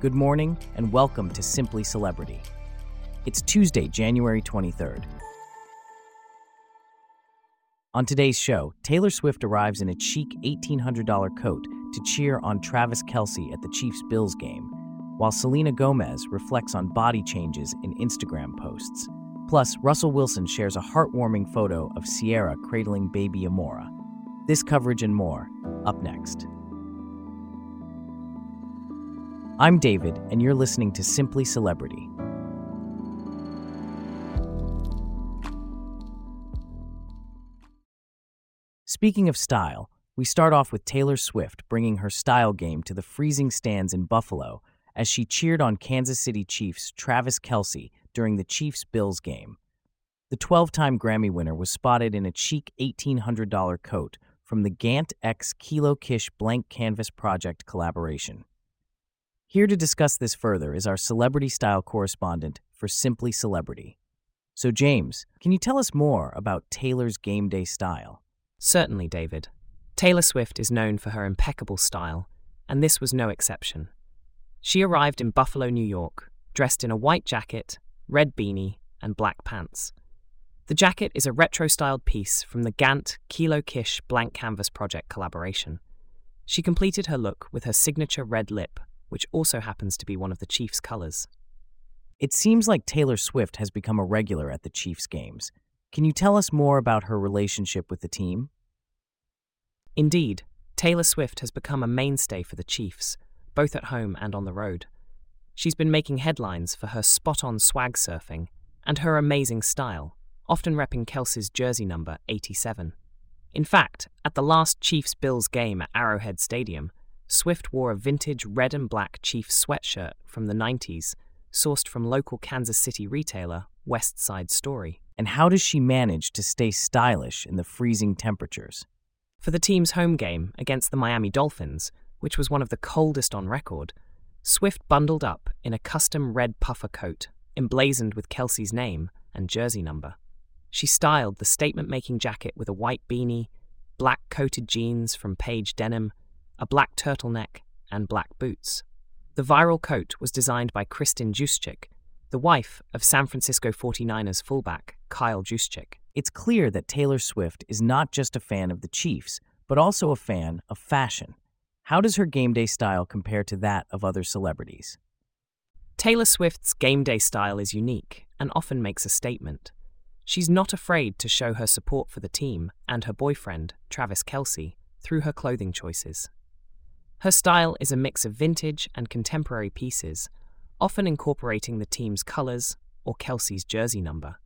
Good morning, and welcome to Simply Celebrity. It's Tuesday, January 23rd. On today's show, Taylor Swift arrives in a chic $1,800 coat to cheer on Travis Kelce at the Chiefs Bills game, while Selena Gomez reflects on body changes in Instagram posts. Plus, Russell Wilson shares a heartwarming photo of Ciara cradling baby Amora. This coverage and more, up next. I'm David, and you're listening to Simply Celebrity. Speaking of style, we start off with Taylor Swift bringing her style game to the freezing stands in Buffalo as she cheered on Kansas City Chiefs Travis Kelce during the Chiefs Bills game. The 12 time Grammy winner was spotted in a chic $1,800 coat from the Gant X Kilo Kish Blank Canvas Project collaboration. Here to discuss this further is our celebrity style correspondent for Simply Celebrity. So, James, can you tell us more about Taylor's game day style? Certainly, David. Taylor Swift is known for her impeccable style, and this was no exception. She arrived in Buffalo, New York, dressed in a white jacket, red beanie, and black pants. The jacket is a retro styled piece from the Gant Kilo Kish Blank Canvas Project collaboration. She completed her look with her signature red lip which also happens to be one of the Chiefs' colors. It seems like Taylor Swift has become a regular at the Chiefs games. Can you tell us more about her relationship with the team? Indeed, Taylor Swift has become a mainstay for the Chiefs, both at home and on the road. She's been making headlines for her spot on swag surfing and her amazing style, often repping Kelce's jersey number 87. In fact, at the last Chiefs Bills game at Arrowhead Stadium, Swift wore a vintage red and black Chief sweatshirt from the 90s, sourced from local Kansas City retailer Westside Storey. And how does she manage to stay stylish in the freezing temperatures? For the team's home game against the Miami Dolphins, which was one of the coldest on record, Swift bundled up in a custom red puffer coat, emblazoned with Kelce's name and jersey number. She styled the statement making jacket with a white beanie, black coated jeans from Paige Denim, a black turtleneck, and black boots. The viral coat was designed by Kristin Juszczyk, the wife of San Francisco 49ers fullback Kyle Juszczyk. It's clear that Taylor Swift is not just a fan of the Chiefs, but also a fan of fashion. How does her game day style compare to that of other celebrities? Taylor Swift's game day style is unique and often makes a statement. She's not afraid to show her support for the team and her boyfriend, Travis Kelce, through her clothing choices. Her style is a mix of vintage and contemporary pieces, often incorporating the team's colours or Kelce's jersey number.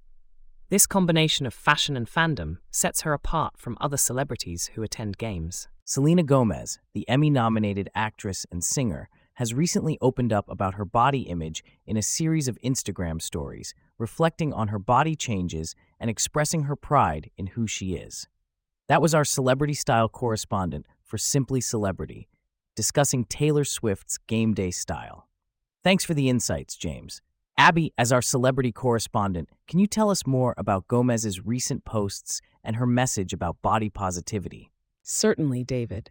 This combination of fashion and fandom sets her apart from other celebrities who attend games. Selena Gomez, the Emmy nominated actress and singer, has recently opened up about her body image in a series of Instagram stories, reflecting on her body changes and expressing her pride in who she is. That was our celebrity style correspondent for Simply Celebrity, discussing Taylor Swift's game day style. Thanks for the insights, James. Abby, as our celebrity correspondent, can you tell us more about Gomez's recent posts and her message about body positivity? Certainly, David.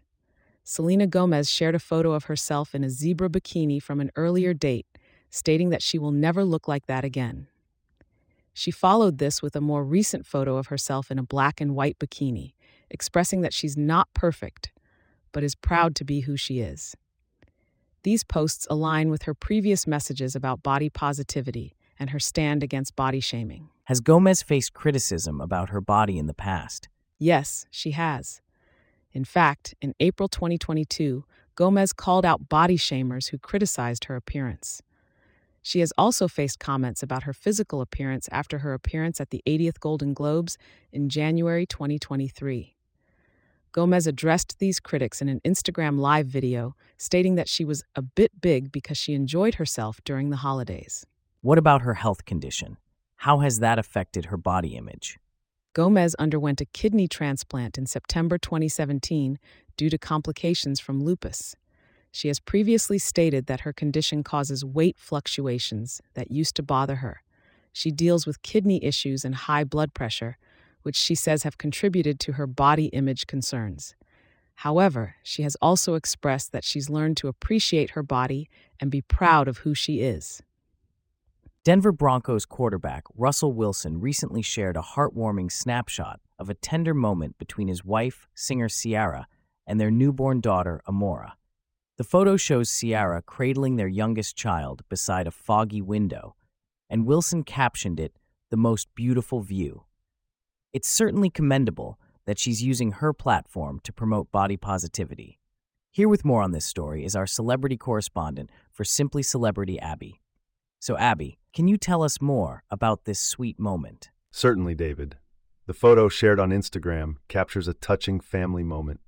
Selena Gomez shared a photo of herself in a zebra bikini from an earlier date, stating that she will never look like that again. She followed this with a more recent photo of herself in a black and white bikini, expressing that she's not perfect, but is proud to be who she is. These posts align with her previous messages about body positivity and her stand against body shaming. Has Gomez faced criticism about her body in the past? Yes, she has. In fact, in April 2022, Gomez called out body shamers who criticized her appearance. She has also faced comments about her physical appearance after her appearance at the 80th Golden Globes in January 2023. Gomez addressed these critics in an Instagram live video, stating that she was a bit big because she enjoyed herself during the holidays. What about her health condition? How has that affected her body image? Gomez underwent a kidney transplant in September 2017 due to complications from lupus. She has previously stated that her condition causes weight fluctuations that used to bother her. She deals with kidney issues and high blood pressure, which she says have contributed to her body image concerns. However, she has also expressed that she's learned to appreciate her body and be proud of who she is. Denver Broncos quarterback Russell Wilson recently shared a heartwarming snapshot of a tender moment between his wife, singer Ciara, and their newborn daughter, Amora. The photo shows Ciara cradling their youngest child beside a foggy window, and Wilson captioned it, The most beautiful view. It's certainly commendable that she's using her platform to promote body positivity. Here with more on this story is our celebrity correspondent for Simply Celebrity, Abby. So, Abby, can you tell us more about this sweet moment? Certainly, David. The photo shared on Instagram captures a touching family moment.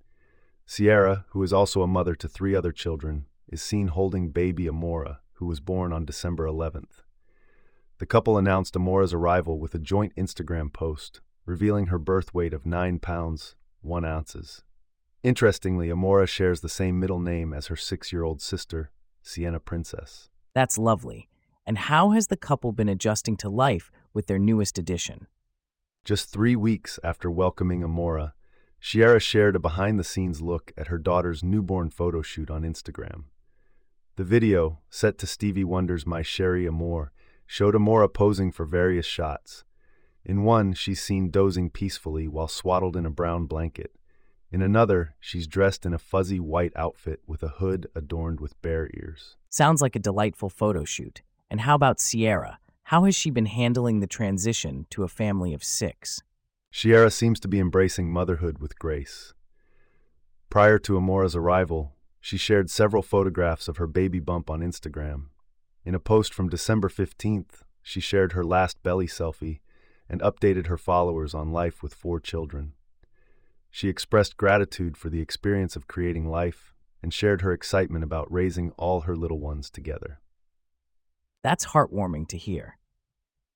Ciara, who is also a mother to three other children, is seen holding baby Amora, who was born on December 11th. The couple announced Amora's arrival with a joint Instagram post, revealing her birth weight of 9 pounds, 1 ounces. Interestingly, Amora shares the same middle name as her six year old sister, Sienna Princess. That's lovely. And how has the couple been adjusting to life with their newest addition? Just three weeks after welcoming Amora, Ciara shared a behind the scenes look at her daughter's newborn photo shoot on Instagram. The video, set to Stevie Wonder's My Cherie Amour, showed Amora posing for various shots. In one, she's seen dozing peacefully while swaddled in a brown blanket. In another, she's dressed in a fuzzy white outfit with a hood adorned with bear ears. Sounds like a delightful photo shoot. And how about Ciara? How has she been handling the transition to a family of six? Ciara seems to be embracing motherhood with grace. Prior to Amora's arrival, she shared several photographs of her baby bump on Instagram. In a post from December 15th, she shared her last belly selfie and updated her followers on life with four children. She expressed gratitude for the experience of creating life and shared her excitement about raising all her little ones together. That's heartwarming to hear.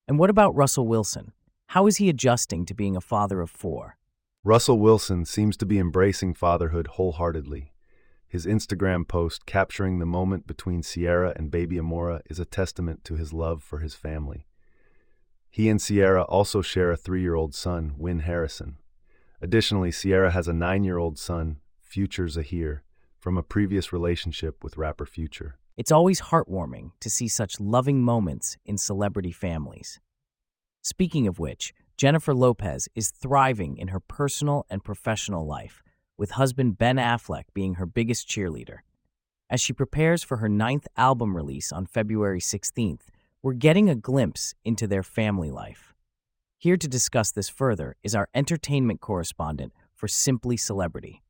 And what about Russell Wilson? How is he adjusting to being a father of four? Russell Wilson seems to be embracing fatherhood wholeheartedly. His Instagram post capturing the moment between Ciara and baby Amora is a testament to his love for his family. He and Ciara also share a three year old son, Win Harrison. Additionally, Ciara has a nine year old son, Future Zahir, from a previous relationship with rapper Future. It's always heartwarming to see such loving moments in celebrity families. Speaking of which, Jennifer Lopez is thriving in her personal and professional life, with husband Ben Affleck being her biggest cheerleader. As she prepares for her ninth album release on February 16th, we're getting a glimpse into their family life. Here to discuss this further is our entertainment correspondent for Simply Celebrity.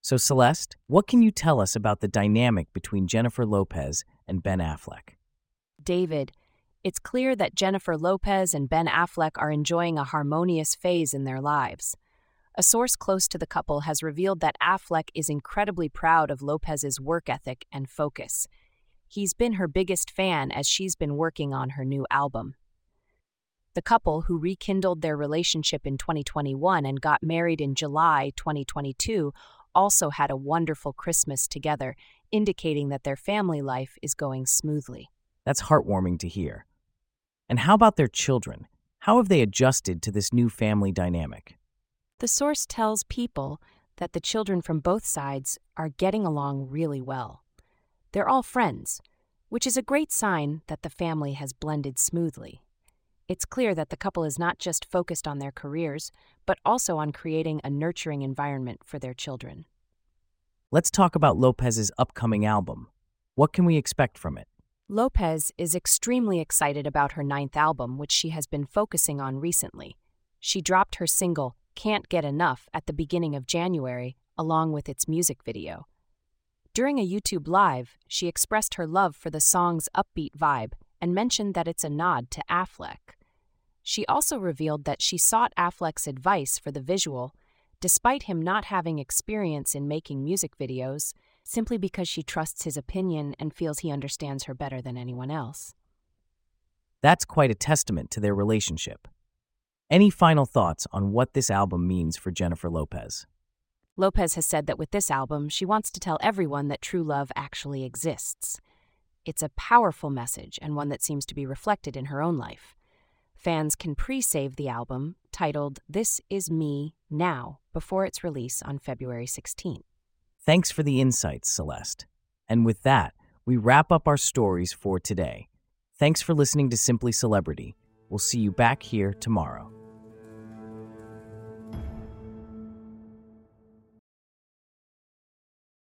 So, Celeste, what can you tell us about the dynamic between Jennifer Lopez and Ben Affleck? David, it's clear that Jennifer Lopez and Ben Affleck are enjoying a harmonious phase in their lives. A source close to the couple has revealed that Affleck is incredibly proud of Lopez's work ethic and focus. He's been her biggest fan as she's been working on her new album. The couple, who rekindled their relationship in 2021 and got married in July 2022, also had a wonderful Christmas together, indicating that their family life is going smoothly. That's heartwarming to hear. And how about their children? How have they adjusted to this new family dynamic? The source tells people that the children from both sides are getting along really well. They're all friends, which is a great sign that the family has blended smoothly. It's clear that the couple is not just focused on their careers, but also on creating a nurturing environment for their children. Let's talk about Lopez's upcoming album. What can we expect from it? Lopez is extremely excited about her ninth album, which she has been focusing on recently. She dropped her single, Can't Get Enough, at the beginning of January, along with its music video. During a YouTube Live, she expressed her love for the song's upbeat vibe and mentioned that it's a nod to Affleck. She also revealed that she sought Affleck's advice for the visual, despite him not having experience in making music videos simply because she trusts his opinion and feels he understands her better than anyone else. That's quite a testament to their relationship. Any final thoughts on what this album means for Jennifer Lopez? Lopez has said that with this album, she wants to tell everyone that true love actually exists. It's a powerful message and one that seems to be reflected in her own life. Fans can pre save the album, titled This Is Me Now, before its release on February 16th. Thanks for the insights, Celeste. And with that, we wrap up our stories for today. Thanks for listening to Simply Celebrity. We'll see you back here tomorrow.